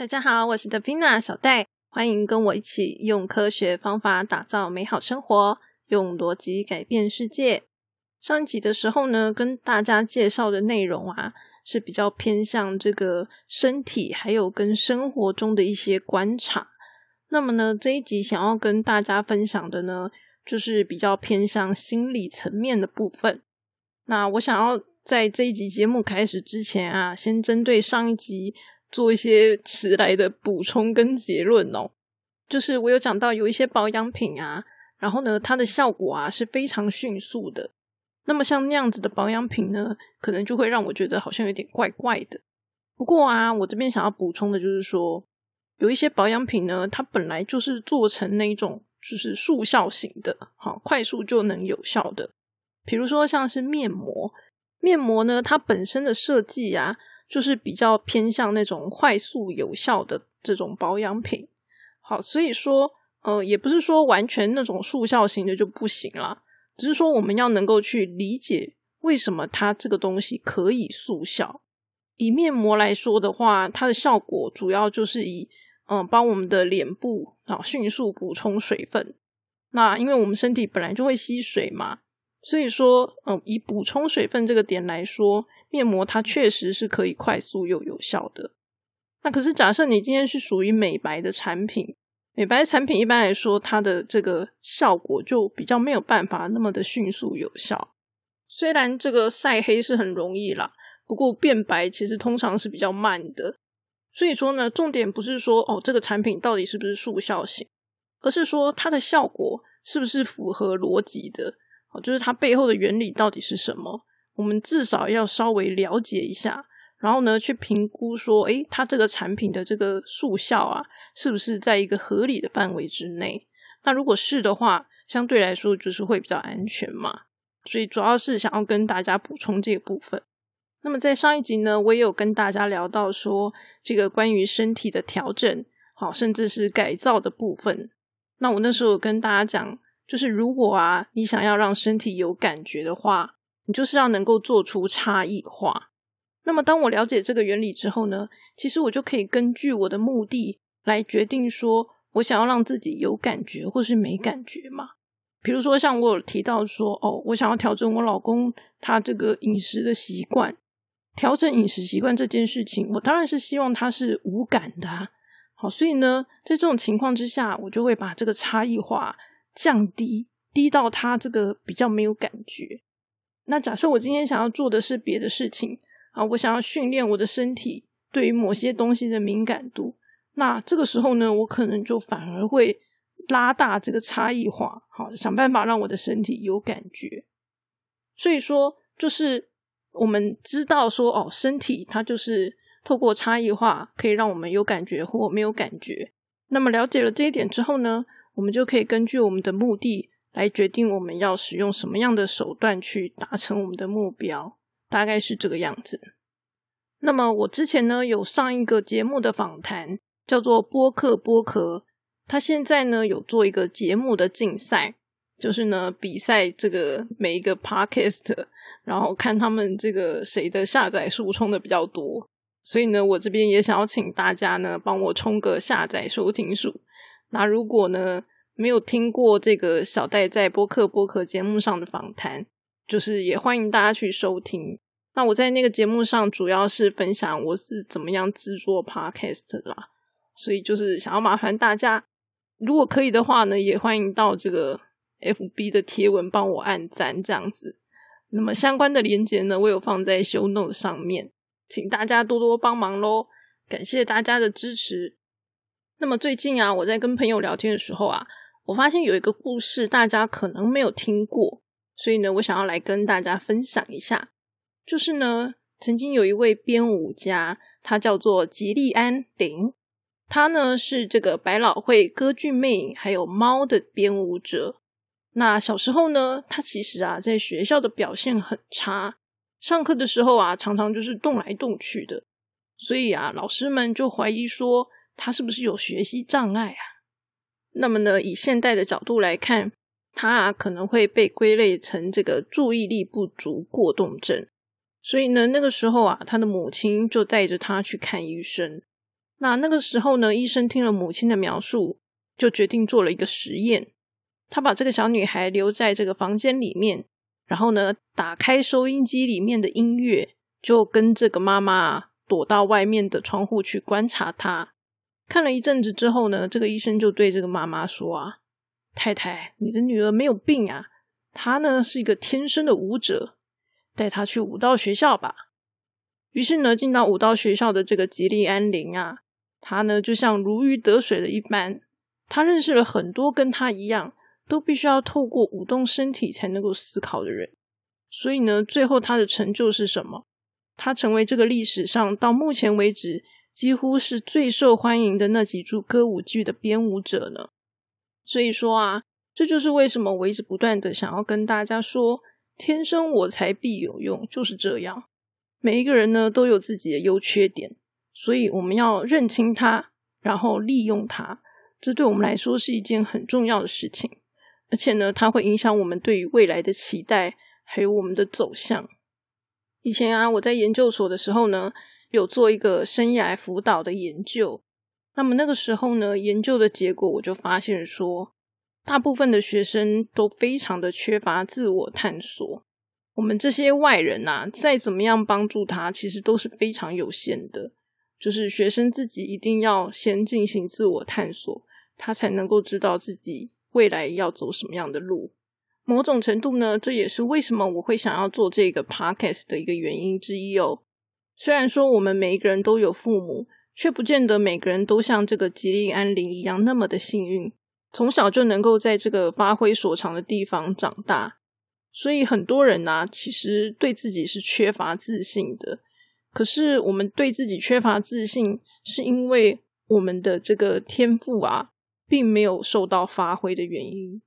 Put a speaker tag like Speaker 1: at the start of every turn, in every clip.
Speaker 1: 大家好，我是德 n 娜小戴，欢迎跟我一起用科学方法打造美好生活，用逻辑改变世界。上一集的时候呢，跟大家介绍的内容啊，是比较偏向这个身体，还有跟生活中的一些观察。那么呢，这一集想要跟大家分享的呢，就是比较偏向心理层面的部分。那我想要在这一集节目开始之前啊，先针对上一集。做一些迟来的补充跟结论哦，就是我有讲到有一些保养品啊，然后呢，它的效果啊是非常迅速的。那么像那样子的保养品呢，可能就会让我觉得好像有点怪怪的。不过啊，我这边想要补充的就是说，有一些保养品呢，它本来就是做成那种就是速效型的，好，快速就能有效的。比如说像是面膜，面膜呢，它本身的设计啊。就是比较偏向那种快速有效的这种保养品，好，所以说，呃，也不是说完全那种速效型的就不行啦，只是说我们要能够去理解为什么它这个东西可以速效。以面膜来说的话，它的效果主要就是以，嗯，帮我们的脸部啊迅速补充水分。那因为我们身体本来就会吸水嘛，所以说，嗯，以补充水分这个点来说。面膜它确实是可以快速又有效的。那可是假设你今天是属于美白的产品，美白产品一般来说它的这个效果就比较没有办法那么的迅速有效。虽然这个晒黑是很容易啦，不过变白其实通常是比较慢的。所以说呢，重点不是说哦这个产品到底是不是速效型，而是说它的效果是不是符合逻辑的，哦就是它背后的原理到底是什么。我们至少要稍微了解一下，然后呢，去评估说，诶，它这个产品的这个速效啊，是不是在一个合理的范围之内？那如果是的话，相对来说就是会比较安全嘛。所以主要是想要跟大家补充这个部分。那么在上一集呢，我也有跟大家聊到说，这个关于身体的调整，好，甚至是改造的部分。那我那时候跟大家讲，就是如果啊，你想要让身体有感觉的话。就是要能够做出差异化。那么，当我了解这个原理之后呢，其实我就可以根据我的目的来决定，说我想要让自己有感觉或是没感觉嘛。比如说，像我有提到说，哦，我想要调整我老公他这个饮食的习惯，调整饮食习惯这件事情，我当然是希望他是无感的。好，所以呢，在这种情况之下，我就会把这个差异化降低，低到他这个比较没有感觉。那假设我今天想要做的是别的事情啊，我想要训练我的身体对于某些东西的敏感度，那这个时候呢，我可能就反而会拉大这个差异化，好想办法让我的身体有感觉。所以说，就是我们知道说，哦，身体它就是透过差异化可以让我们有感觉或没有感觉。那么了解了这一点之后呢，我们就可以根据我们的目的。来决定我们要使用什么样的手段去达成我们的目标，大概是这个样子。那么我之前呢有上一个节目的访谈，叫做播客播客，他现在呢有做一个节目的竞赛，就是呢比赛这个每一个 podcast，然后看他们这个谁的下载数冲的比较多。所以呢，我这边也想要请大家呢帮我冲个下载收听数。那如果呢？没有听过这个小戴在播客播客节目上的访谈，就是也欢迎大家去收听。那我在那个节目上主要是分享我是怎么样制作 podcast 啦，所以就是想要麻烦大家，如果可以的话呢，也欢迎到这个 FB 的贴文帮我按赞这样子。那么相关的链接呢，我有放在 show note 上面，请大家多多帮忙喽，感谢大家的支持。那么最近啊，我在跟朋友聊天的时候啊。我发现有一个故事，大家可能没有听过，所以呢，我想要来跟大家分享一下。就是呢，曾经有一位编舞家，他叫做吉利安林，他呢是这个百老汇歌剧魅影还有猫的编舞者。那小时候呢，他其实啊在学校的表现很差，上课的时候啊常常就是动来动去的，所以啊老师们就怀疑说他是不是有学习障碍啊。那么呢，以现代的角度来看，他啊可能会被归类成这个注意力不足过动症。所以呢，那个时候啊，他的母亲就带着他去看医生。那那个时候呢，医生听了母亲的描述，就决定做了一个实验。他把这个小女孩留在这个房间里面，然后呢，打开收音机里面的音乐，就跟这个妈妈躲到外面的窗户去观察她。看了一阵子之后呢，这个医生就对这个妈妈说：“啊，太太，你的女儿没有病啊，她呢是一个天生的舞者，带她去舞蹈学校吧。”于是呢，进到舞蹈学校的这个吉利安林啊，她呢就像如鱼得水的一般，她认识了很多跟她一样都必须要透过舞动身体才能够思考的人。所以呢，最后她的成就是什么？她成为这个历史上到目前为止。几乎是最受欢迎的那几出歌舞剧的编舞者呢。所以说啊，这就是为什么我一直不断的想要跟大家说，天生我材必有用，就是这样。每一个人呢都有自己的优缺点，所以我们要认清它，然后利用它。这对我们来说是一件很重要的事情，而且呢，它会影响我们对于未来的期待，还有我们的走向。以前啊，我在研究所的时候呢。有做一个生涯辅导的研究，那么那个时候呢，研究的结果我就发现说，大部分的学生都非常的缺乏自我探索。我们这些外人呐，再怎么样帮助他，其实都是非常有限的。就是学生自己一定要先进行自我探索，他才能够知道自己未来要走什么样的路。某种程度呢，这也是为什么我会想要做这个 podcast 的一个原因之一哦。虽然说我们每一个人都有父母，却不见得每个人都像这个吉利安林一样那么的幸运，从小就能够在这个发挥所长的地方长大。所以很多人呢，其实对自己是缺乏自信的。可是我们对自己缺乏自信，是因为我们的这个天赋啊，并没有受到发挥的原因。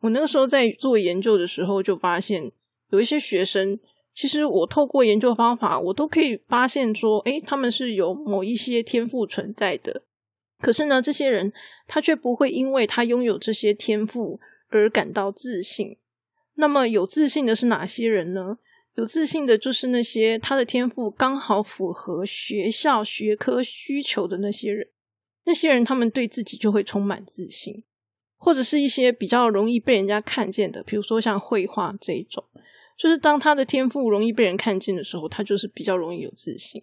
Speaker 1: 我那个时候在做研究的时候，就发现有一些学生。其实我透过研究方法，我都可以发现说，诶，他们是有某一些天赋存在的。可是呢，这些人他却不会因为他拥有这些天赋而感到自信。那么有自信的是哪些人呢？有自信的就是那些他的天赋刚好符合学校学科需求的那些人。那些人他们对自己就会充满自信，或者是一些比较容易被人家看见的，比如说像绘画这一种。就是当他的天赋容易被人看见的时候，他就是比较容易有自信。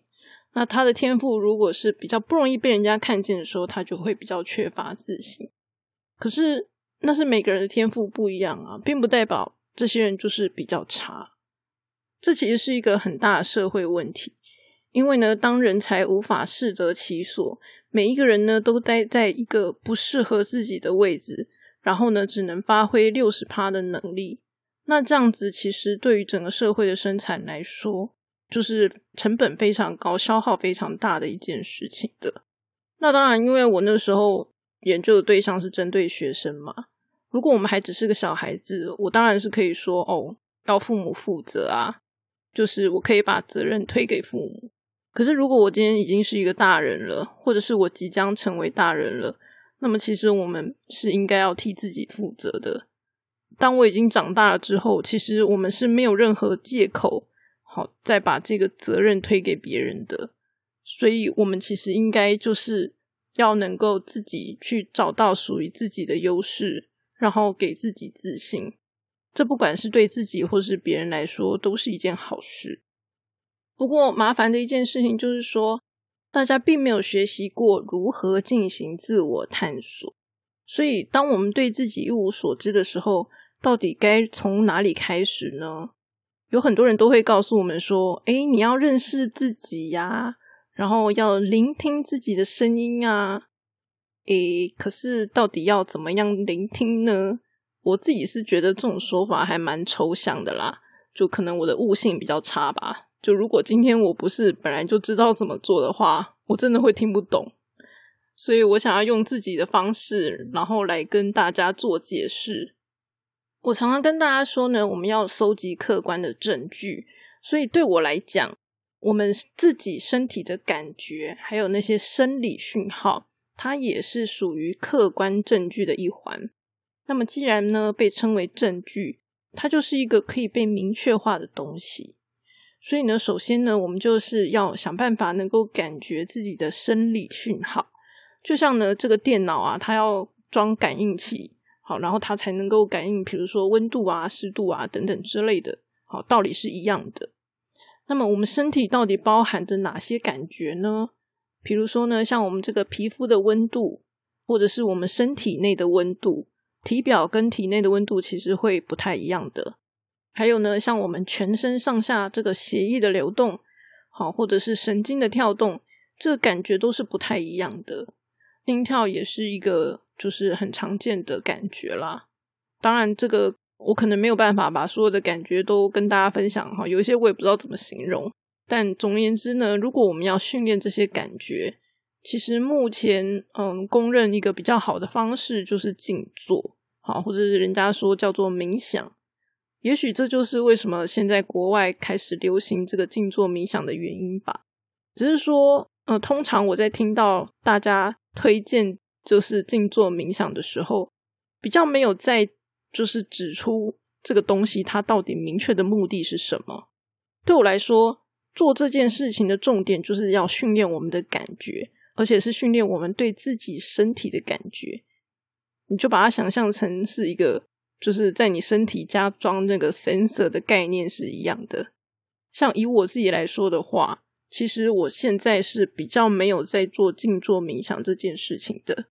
Speaker 1: 那他的天赋如果是比较不容易被人家看见的时候，他就会比较缺乏自信。可是那是每个人的天赋不一样啊，并不代表这些人就是比较差。这其实是一个很大的社会问题，因为呢，当人才无法适得其所，每一个人呢都待在一个不适合自己的位置，然后呢，只能发挥六十趴的能力。那这样子其实对于整个社会的生产来说，就是成本非常高、消耗非常大的一件事情的。那当然，因为我那时候研究的对象是针对学生嘛。如果我们还只是个小孩子，我当然是可以说哦，要父母负责啊，就是我可以把责任推给父母。可是如果我今天已经是一个大人了，或者是我即将成为大人了，那么其实我们是应该要替自己负责的。当我已经长大了之后，其实我们是没有任何借口，好再把这个责任推给别人的。所以，我们其实应该就是要能够自己去找到属于自己的优势，然后给自己自信。这不管是对自己或是别人来说，都是一件好事。不过，麻烦的一件事情就是说，大家并没有学习过如何进行自我探索。所以，当我们对自己一无所知的时候，到底该从哪里开始呢？有很多人都会告诉我们说：“哎，你要认识自己呀，然后要聆听自己的声音啊。”哎，可是到底要怎么样聆听呢？我自己是觉得这种说法还蛮抽象的啦，就可能我的悟性比较差吧。就如果今天我不是本来就知道怎么做的话，我真的会听不懂。所以我想要用自己的方式，然后来跟大家做解释。我常常跟大家说呢，我们要收集客观的证据。所以对我来讲，我们自己身体的感觉，还有那些生理讯号，它也是属于客观证据的一环。那么既然呢被称为证据，它就是一个可以被明确化的东西。所以呢，首先呢，我们就是要想办法能够感觉自己的生理讯号，就像呢，这个电脑啊，它要装感应器，好，然后它才能够感应，比如说温度啊、湿度啊等等之类的，好，道理是一样的。那么我们身体到底包含着哪些感觉呢？比如说呢，像我们这个皮肤的温度，或者是我们身体内的温度，体表跟体内的温度其实会不太一样的。还有呢，像我们全身上下这个血液的流动，好，或者是神经的跳动，这个感觉都是不太一样的。心跳也是一个就是很常见的感觉啦。当然，这个我可能没有办法把所有的感觉都跟大家分享哈，有一些我也不知道怎么形容。但总而言之呢，如果我们要训练这些感觉，其实目前嗯，公认一个比较好的方式就是静坐，好，或者是人家说叫做冥想。也许这就是为什么现在国外开始流行这个静坐冥想的原因吧。只是说，呃，通常我在听到大家推荐就是静坐冥想的时候，比较没有在就是指出这个东西它到底明确的目的是什么。对我来说，做这件事情的重点就是要训练我们的感觉，而且是训练我们对自己身体的感觉。你就把它想象成是一个。就是在你身体加装那个 sensor 的概念是一样的。像以我自己来说的话，其实我现在是比较没有在做静坐冥想这件事情的。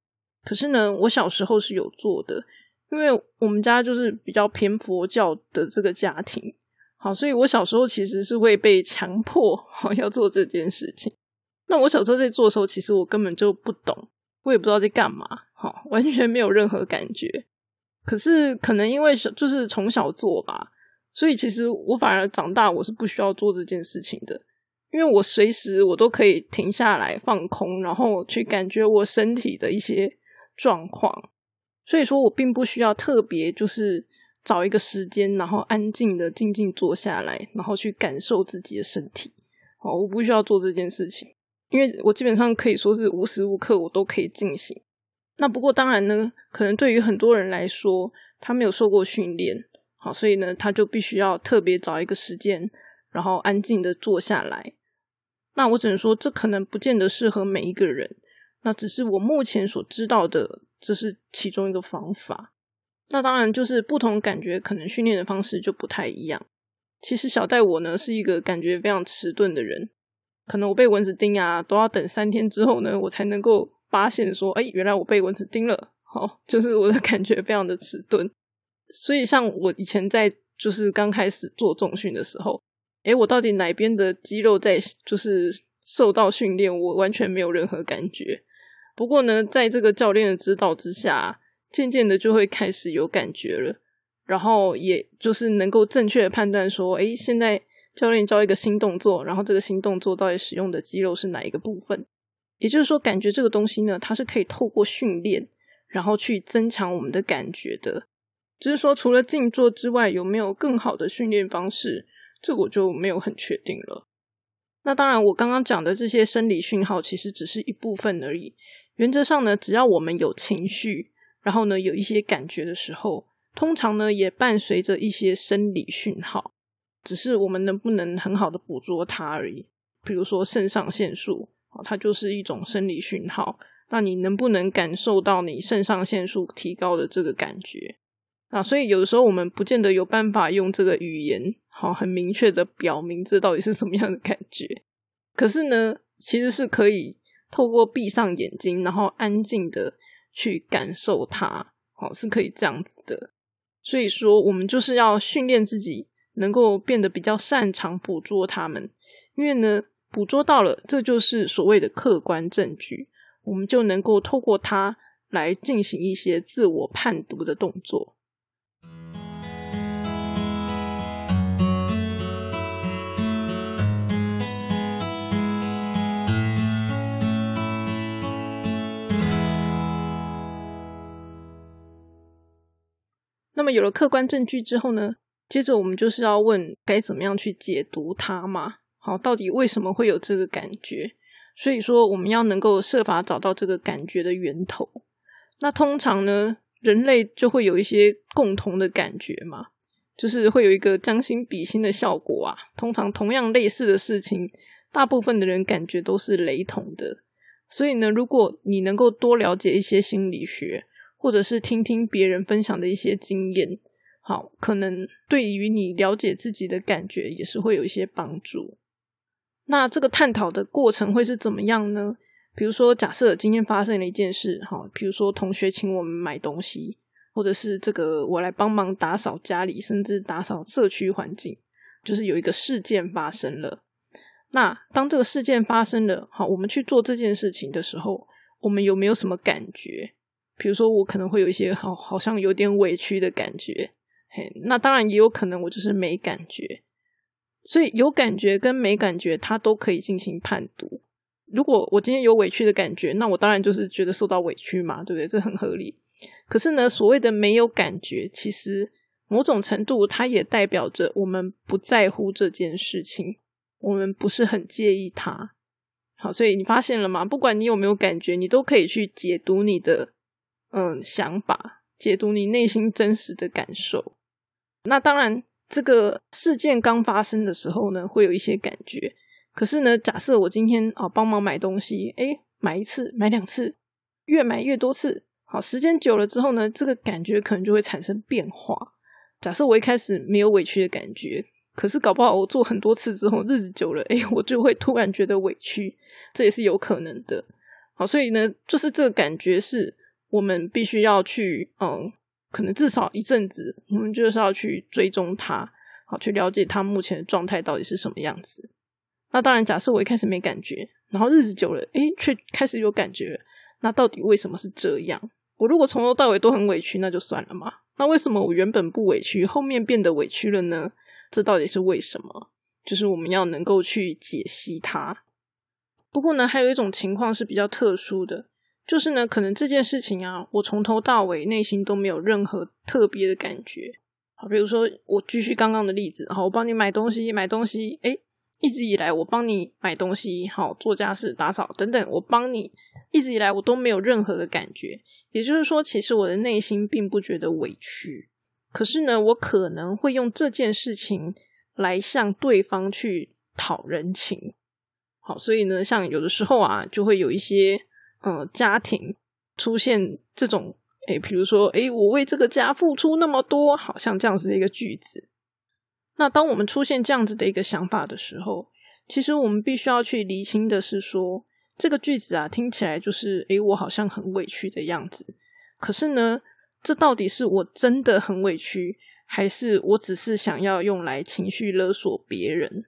Speaker 1: 可是呢，我小时候是有做的，因为我们家就是比较偏佛教的这个家庭，好，所以我小时候其实是会被强迫好 要做这件事情。那我小时候在做的时候，其实我根本就不懂，我也不知道在干嘛，好，完全没有任何感觉。可是可能因为就是从小做吧，所以其实我反而长大我是不需要做这件事情的，因为我随时我都可以停下来放空，然后去感觉我身体的一些状况，所以说我并不需要特别就是找一个时间，然后安静的静静坐下来，然后去感受自己的身体。哦，我不需要做这件事情，因为我基本上可以说是无时无刻我都可以进行。那不过当然呢，可能对于很多人来说，他没有受过训练，好，所以呢，他就必须要特别找一个时间，然后安静的坐下来。那我只能说，这可能不见得适合每一个人。那只是我目前所知道的，这是其中一个方法。那当然就是不同感觉，可能训练的方式就不太一样。其实小戴我呢，是一个感觉非常迟钝的人，可能我被蚊子叮啊，都要等三天之后呢，我才能够。发现说，哎，原来我被蚊子叮了，好，就是我的感觉非常的迟钝。所以，像我以前在就是刚开始做重训的时候，哎，我到底哪边的肌肉在就是受到训练，我完全没有任何感觉。不过呢，在这个教练的指导之下，渐渐的就会开始有感觉了，然后也就是能够正确的判断说，哎，现在教练教一个新动作，然后这个新动作到底使用的肌肉是哪一个部分。也就是说，感觉这个东西呢，它是可以透过训练，然后去增强我们的感觉的。只是说，除了静坐之外，有没有更好的训练方式？这个我就没有很确定了。那当然，我刚刚讲的这些生理讯号，其实只是一部分而已。原则上呢，只要我们有情绪，然后呢有一些感觉的时候，通常呢也伴随着一些生理讯号，只是我们能不能很好的捕捉它而已。比如说肾上腺素。它就是一种生理讯号，那你能不能感受到你肾上腺素提高的这个感觉？啊，所以有的时候我们不见得有办法用这个语言，好很明确的表明这到底是什么样的感觉。可是呢，其实是可以透过闭上眼睛，然后安静的去感受它，好是可以这样子的。所以说，我们就是要训练自己，能够变得比较擅长捕捉它们，因为呢。捕捉到了，这就是所谓的客观证据，我们就能够透过它来进行一些自我判读的动作。那么有了客观证据之后呢，接着我们就是要问，该怎么样去解读它嘛？好，到底为什么会有这个感觉？所以说，我们要能够设法找到这个感觉的源头。那通常呢，人类就会有一些共同的感觉嘛，就是会有一个将心比心的效果啊。通常同样类似的事情，大部分的人感觉都是雷同的。所以呢，如果你能够多了解一些心理学，或者是听听别人分享的一些经验，好，可能对于你了解自己的感觉也是会有一些帮助。那这个探讨的过程会是怎么样呢？比如说，假设今天发生了一件事，哈，比如说同学请我们买东西，或者是这个我来帮忙打扫家里，甚至打扫社区环境，就是有一个事件发生了。那当这个事件发生了，好，我们去做这件事情的时候，我们有没有什么感觉？比如说，我可能会有一些好，好像有点委屈的感觉。嘿，那当然也有可能我就是没感觉。所以有感觉跟没感觉，它都可以进行判读。如果我今天有委屈的感觉，那我当然就是觉得受到委屈嘛，对不对？这很合理。可是呢，所谓的没有感觉，其实某种程度它也代表着我们不在乎这件事情。我们不是很介意它，好，所以你发现了吗？不管你有没有感觉，你都可以去解读你的嗯想法，解读你内心真实的感受。那当然，这个事件刚发生的时候呢，会有一些感觉。可是呢，假设我今天啊帮忙买东西，诶，买一次，买两次，越买越多次，好，时间久了之后呢，这个感觉可能就会产生变化。假设我一开始没有委屈的感觉。可是搞不好我做很多次之后，日子久了，哎，我就会突然觉得委屈，这也是有可能的。好，所以呢，就是这个感觉是我们必须要去，嗯，可能至少一阵子，我们就是要去追踪他，好，去了解他目前的状态到底是什么样子。那当然，假设我一开始没感觉，然后日子久了，哎，却开始有感觉，那到底为什么是这样？我如果从头到尾都很委屈，那就算了嘛。那为什么我原本不委屈，后面变得委屈了呢？这到底是为什么？就是我们要能够去解析它。不过呢，还有一种情况是比较特殊的，就是呢，可能这件事情啊，我从头到尾内心都没有任何特别的感觉。好，比如说我继续刚刚的例子，好，我帮你买东西，买东西，哎，一直以来我帮你买东西，好，做家事、打扫等等，我帮你一直以来我都没有任何的感觉。也就是说，其实我的内心并不觉得委屈。可是呢，我可能会用这件事情来向对方去讨人情。好，所以呢，像有的时候啊，就会有一些呃家庭出现这种，诶，比如说，诶，我为这个家付出那么多，好像这样子的一个句子。那当我们出现这样子的一个想法的时候，其实我们必须要去厘清的是说，这个句子啊，听起来就是，诶，我好像很委屈的样子。可是呢？这到底是我真的很委屈，还是我只是想要用来情绪勒索别人？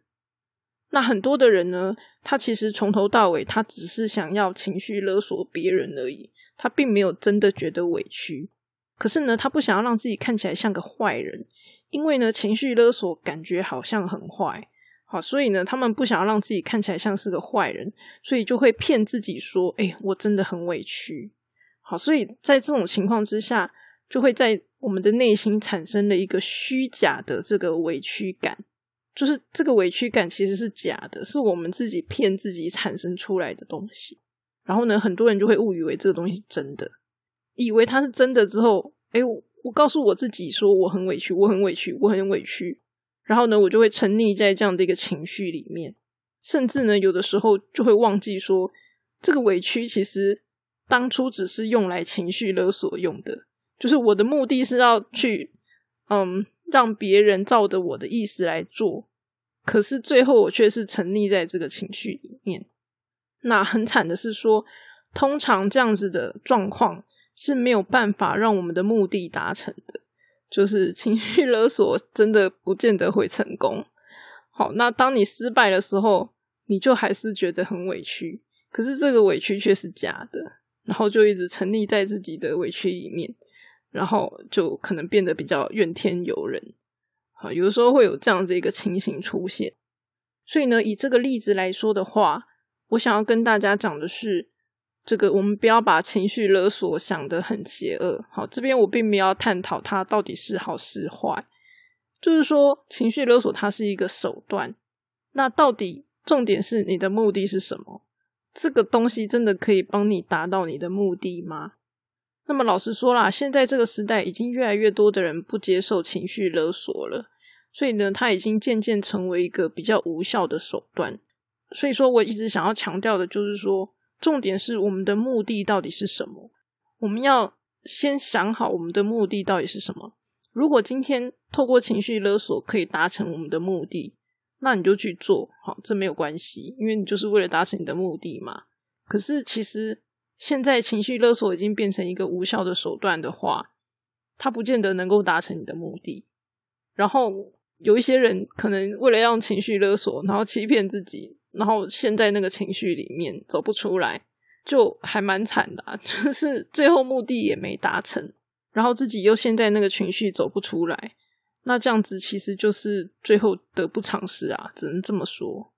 Speaker 1: 那很多的人呢，他其实从头到尾，他只是想要情绪勒索别人而已，他并没有真的觉得委屈。可是呢，他不想要让自己看起来像个坏人，因为呢，情绪勒索感觉好像很坏，好，所以呢，他们不想要让自己看起来像是个坏人，所以就会骗自己说：“哎，我真的很委屈。”好，所以在这种情况之下。就会在我们的内心产生了一个虚假的这个委屈感，就是这个委屈感其实是假的，是我们自己骗自己产生出来的东西。然后呢，很多人就会误以为这个东西是真的，以为它是真的之后，哎，我告诉我自己说我很委屈，我很委屈，我很委屈。然后呢，我就会沉溺在这样的一个情绪里面，甚至呢，有的时候就会忘记说，这个委屈其实当初只是用来情绪勒索用的。就是我的目的是要去，嗯，让别人照着我的意思来做，可是最后我却是沉溺在这个情绪里面。那很惨的是说，通常这样子的状况是没有办法让我们的目的达成的。就是情绪勒索真的不见得会成功。好，那当你失败的时候，你就还是觉得很委屈，可是这个委屈却是假的，然后就一直沉溺在自己的委屈里面。然后就可能变得比较怨天尤人，啊，有的时候会有这样子一个情形出现。所以呢，以这个例子来说的话，我想要跟大家讲的是，这个我们不要把情绪勒索想得很邪恶。好，这边我并没有探讨它到底是好是坏，就是说情绪勒索它是一个手段。那到底重点是你的目的是什么？这个东西真的可以帮你达到你的目的吗？那么老实说啦，现在这个时代已经越来越多的人不接受情绪勒索了，所以呢，它已经渐渐成为一个比较无效的手段。所以说，我一直想要强调的就是说，重点是我们的目的到底是什么？我们要先想好我们的目的到底是什么。如果今天透过情绪勒索可以达成我们的目的，那你就去做好，这没有关系，因为你就是为了达成你的目的嘛。可是其实现在情绪勒索已经变成一个无效的手段的话，它不见得能够达成你的目的。然后有一些人可能为了让情绪勒索，然后欺骗自己，然后陷在那个情绪里面走不出来，就还蛮惨的，就是最后目的也没达成。然后自己又陷在那个情绪走不出来，那这样子其实就是最后得不偿失啊，只能这么说。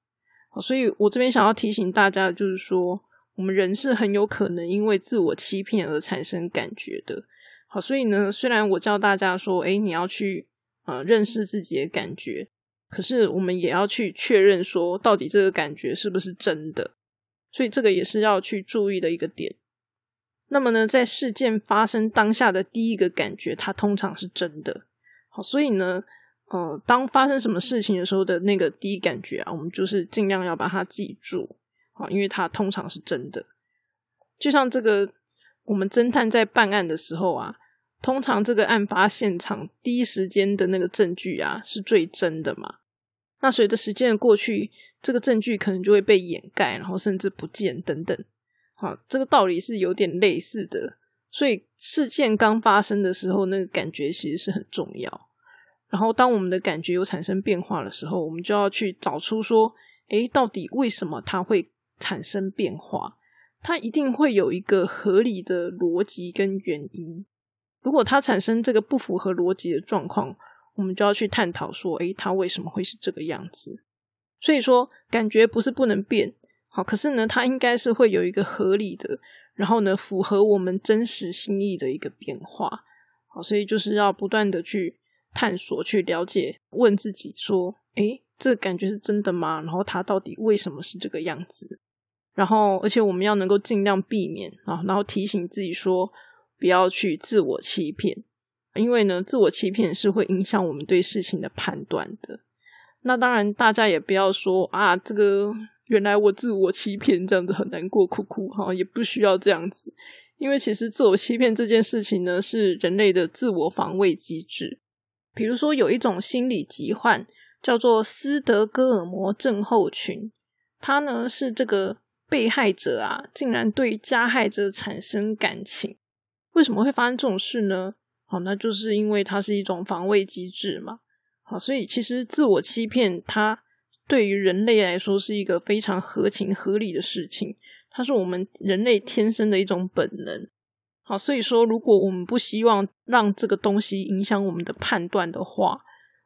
Speaker 1: 所以我这边想要提醒大家的就是说，我们人是很有可能因为自我欺骗而产生感觉的。好，所以呢，虽然我教大家说，哎，你要去呃认识自己的感觉，可是我们也要去确认说，到底这个感觉是不是真的。所以这个也是要去注意的一个点。那么呢，在事件发生当下的第一个感觉，它通常是真的。好，所以呢，呃，当发生什么事情的时候的那个第一感觉啊，我们就是尽量要把它记住，啊，因为它通常是真的。就像这个，我们侦探在办案的时候啊，通常这个案发现场第一时间的那个证据啊，是最真的嘛。那随着时间的过去，这个证据可能就会被掩盖，然后甚至不见等等。好，这个道理是有点类似的，所以事件刚发生的时候，那个感觉其实是很重要。然后，当我们的感觉有产生变化的时候，我们就要去找出说，诶，到底为什么它会产生变化？它一定会有一个合理的逻辑跟原因。如果它产生这个不符合逻辑的状况，我们就要去探讨说，诶，它为什么会是这个样子？所以说，感觉不是不能变。好，可是呢，它应该是会有一个合理的，然后呢，符合我们真实心意的一个变化。好，所以就是要不断的去探索、去了解，问自己说：，诶，这感觉是真的吗？然后它到底为什么是这个样子？然后，而且我们要能够尽量避免啊，然后提醒自己说，不要去自我欺骗，因为呢，自我欺骗是会影响我们对事情的判断的。那当然，大家也不要说啊，这个。原来我自我欺骗这样子很难过，哭哭哈，也不需要这样子，因为其实自我欺骗这件事情呢，是人类的自我防卫机制。比如说有一种心理疾患叫做斯德哥尔摩症候群，它呢是这个被害者啊，竟然对加害者产生感情。为什么会发生这种事呢？好，那就是因为它是一种防卫机制嘛。好，所以其实自我欺骗它。对于人类来说，是一个非常合情合理的事情。它是我们人类天生的一种本能。好，所以说，如果我们不希望让这个东西影响我们的判断的话，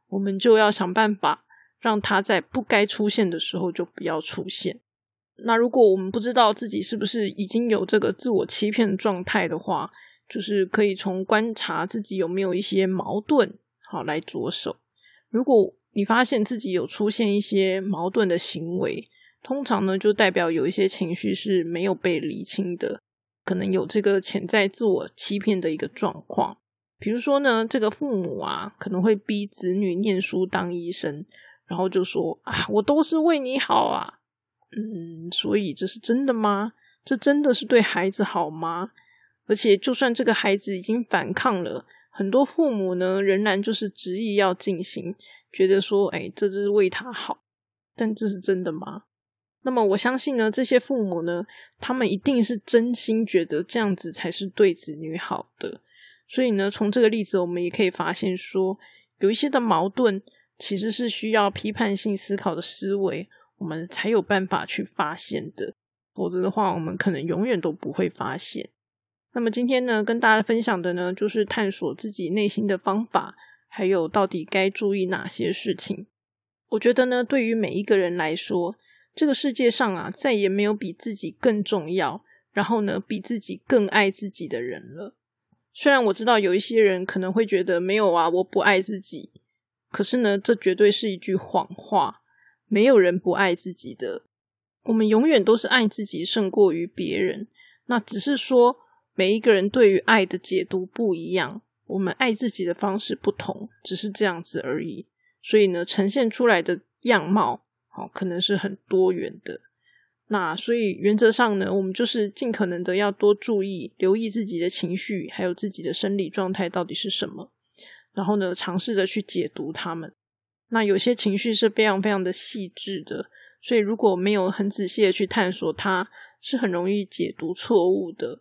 Speaker 1: 我们就要想办法让它在不该出现的时候就不要出现。那如果我们不知道自己是不是已经有这个自我欺骗状态的话，就是可以从观察自己有没有一些矛盾，好来着手。如果你发现自己有出现一些矛盾的行为，通常呢就代表有一些情绪是没有被理清的，可能有这个潜在自我欺骗的一个状况。比如说呢，这个父母啊可能会逼子女念书当医生，然后就说啊，我都是为你好啊，嗯，所以这是真的吗？这真的是对孩子好吗？而且就算这个孩子已经反抗了，很多父母呢仍然就是执意要进行。觉得说，哎，这只是为他好，但这是真的吗？那么我相信呢，这些父母呢，他们一定是真心觉得这样子才是对子女好的。所以呢，从这个例子，我们也可以发现说，有一些的矛盾其实是需要批判性思考的思维，我们才有办法去发现的。否则的话，我们可能永远都不会发现。那么今天呢，跟大家分享的呢，就是探索自己内心的方法。还有，到底该注意哪些事情？我觉得呢，对于每一个人来说，这个世界上啊，再也没有比自己更重要，然后呢，比自己更爱自己的人了。虽然我知道有一些人可能会觉得没有啊，我不爱自己。可是呢，这绝对是一句谎话。没有人不爱自己的，我们永远都是爱自己胜过于别人。那只是说。每一个人对于爱的解读不一样，我们爱自己的方式不同，只是这样子而已。所以呢，呈现出来的样貌，好，可能是很多元的。那所以原则上呢，我们就是尽可能的要多注意、留意自己的情绪，还有自己的生理状态到底是什么，然后呢，尝试着去解读他们。那有些情绪是非常非常的细致的，所以如果没有很仔细的去探索，它是很容易解读错误的。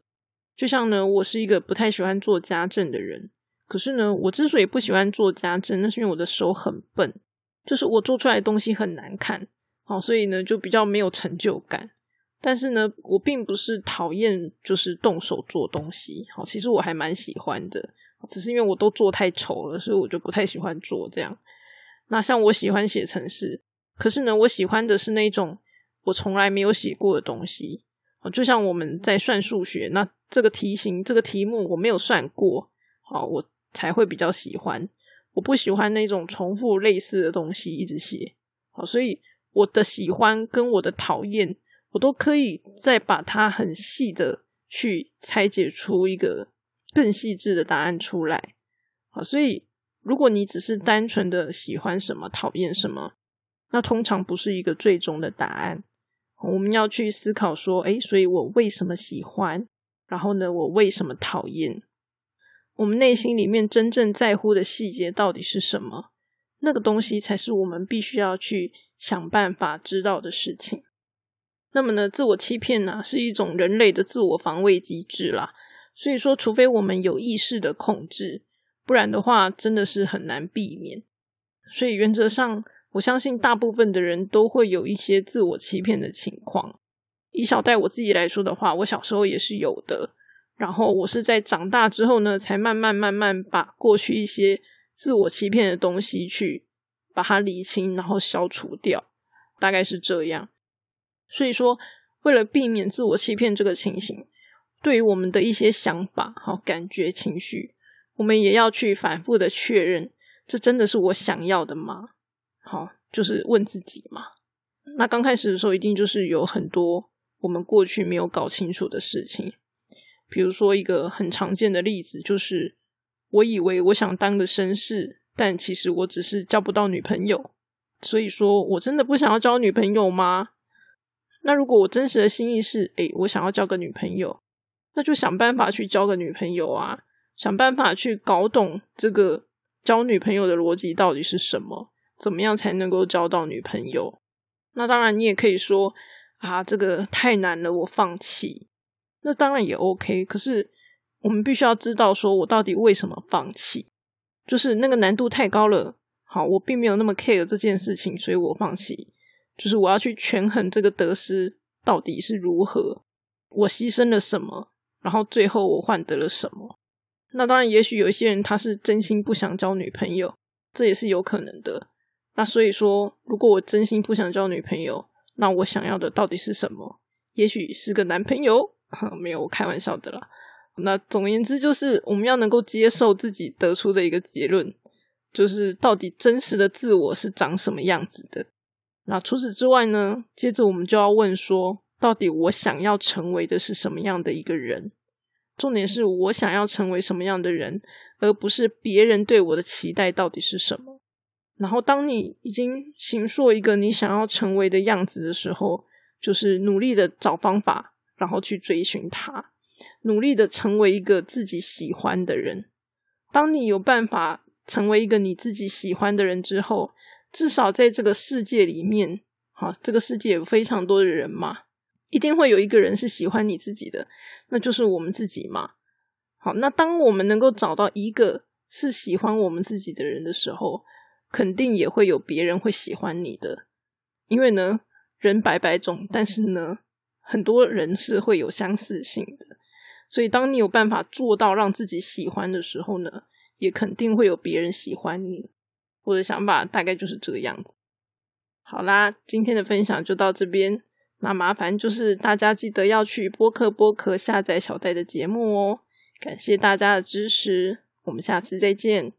Speaker 1: 就像呢，我是一个不太喜欢做家政的人，可是呢，我之所以不喜欢做家政，那是因为我的手很笨，就是我做出来的东西很难看。好，所以呢就比较没有成就感。但是呢，我并不是讨厌就是动手做东西。好，其实我还蛮喜欢的，只是因为我都做太丑了，所以我就不太喜欢做这样。那像我喜欢写程式，可是呢，我喜欢的是那种我从来没有写过的东西。就像我们在算数学，那这个题型、这个题目我没有算过，好，我才会比较喜欢。我不喜欢那种重复类似的东西一直写。好，所以。我的喜欢跟我的讨厌，我都可以再把它很细的去拆解出一个更细致的答案出来。好，所以如果你只是单纯的喜欢什么、讨厌什么，那通常不是一个最终的答案。我们要去思考说，哎，所以我为什么喜欢？然后呢，我为什么讨厌？我们内心里面真正在乎的细节到底是什么？那个东西才是我们必须要去。想办法知道的事情。那么呢，自我欺骗呢是一种人类的自我防卫机制啦。所以说，除非我们有意识的控制，不然的话，真的是很难避免。所以原则上，我相信大部分的人都会有一些自我欺骗的情况。以小戴我自己来说的话，我小时候也是有的。然后我是在长大之后呢，才慢慢慢慢把过去一些自我欺骗的东西去。把它理清，然后消除掉，大概是这样。所以说，为了避免自我欺骗这个情形，对于我们的一些想法、好感觉、情绪，我们也要去反复的确认：这真的是我想要的吗？好，就是问自己嘛。那刚开始的时候，一定就是有很多我们过去没有搞清楚的事情。比如说，一个很常见的例子就是，我以为我想当个绅士。但其实我只是交不到女朋友，所以说我真的不想要交女朋友吗？那如果我真实的心意是，诶，我想要交个女朋友，那就想办法去交个女朋友啊，想办法去搞懂这个交女朋友的逻辑到底是什么，怎么样才能够交到女朋友？那当然，你也可以说啊，这个太难了，我放弃。那当然也 OK，可是我们必须要知道，说我到底为什么放弃。就是那个难度太高了，好，我并没有那么 care 这件事情，所以我放弃。就是我要去权衡这个得失到底是如何，我牺牲了什么，然后最后我换得了什么。那当然，也许有一些人他是真心不想交女朋友，这也是有可能的。那所以说，如果我真心不想交女朋友，那我想要的到底是什么？也许是个男朋友，没有，我开玩笑的啦。那总而言之，就是我们要能够接受自己得出的一个结论，就是到底真实的自我是长什么样子的。那除此之外呢？接着我们就要问说，到底我想要成为的是什么样的一个人？重点是我想要成为什么样的人，而不是别人对我的期待到底是什么。然后，当你已经形塑一个你想要成为的样子的时候，就是努力的找方法，然后去追寻它。努力的成为一个自己喜欢的人。当你有办法成为一个你自己喜欢的人之后，至少在这个世界里面，好，这个世界有非常多的人嘛，一定会有一个人是喜欢你自己的，那就是我们自己嘛。好，那当我们能够找到一个是喜欢我们自己的人的时候，肯定也会有别人会喜欢你的。因为呢，人百百种，但是呢，很多人是会有相似性的。所以，当你有办法做到让自己喜欢的时候呢，也肯定会有别人喜欢你。我的想法大概就是这个样子。好啦，今天的分享就到这边。那麻烦就是大家记得要去播客播客下载小戴的节目哦。感谢大家的支持，我们下次再见。